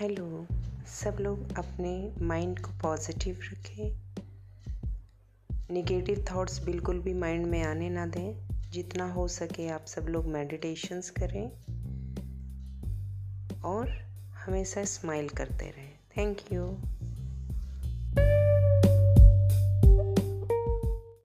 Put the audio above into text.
Hello, सब लोग अपने माइंड को पॉजिटिव रखें। निगेटिव थॉट्स बिल्कुल भी माइंड में आने ना दें। जितना हो सके आप सब लोग मेडिटेशंस करें और हमेशा स्माइल करते रहें। Thank you